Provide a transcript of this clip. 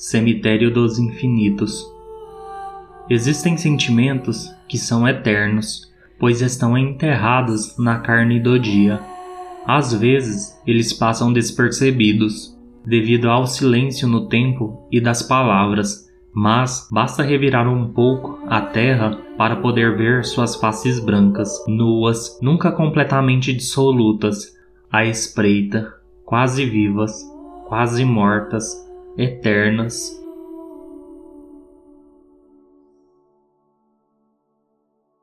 Cemitério dos Infinitos. Existem sentimentos que são eternos, pois estão enterrados na carne do dia. Às vezes, eles passam despercebidos, devido ao silêncio no tempo e das palavras, mas basta revirar um pouco a terra para poder ver suas faces brancas, nuas, nunca completamente dissolutas, à espreita, quase vivas, quase mortas, eternas